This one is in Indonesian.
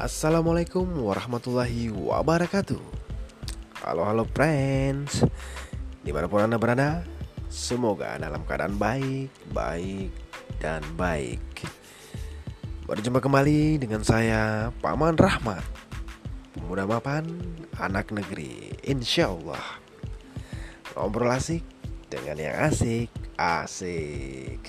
Assalamualaikum warahmatullahi wabarakatuh. Halo halo friends. Di mana pun anda berada Semoga dalam keadaan baik, baik, dan baik. Berjumpa kembali dengan saya Paman Rahmat Pemuda mapan anak negeri Insya Allah Ngobrol asik dengan yang asik Asik.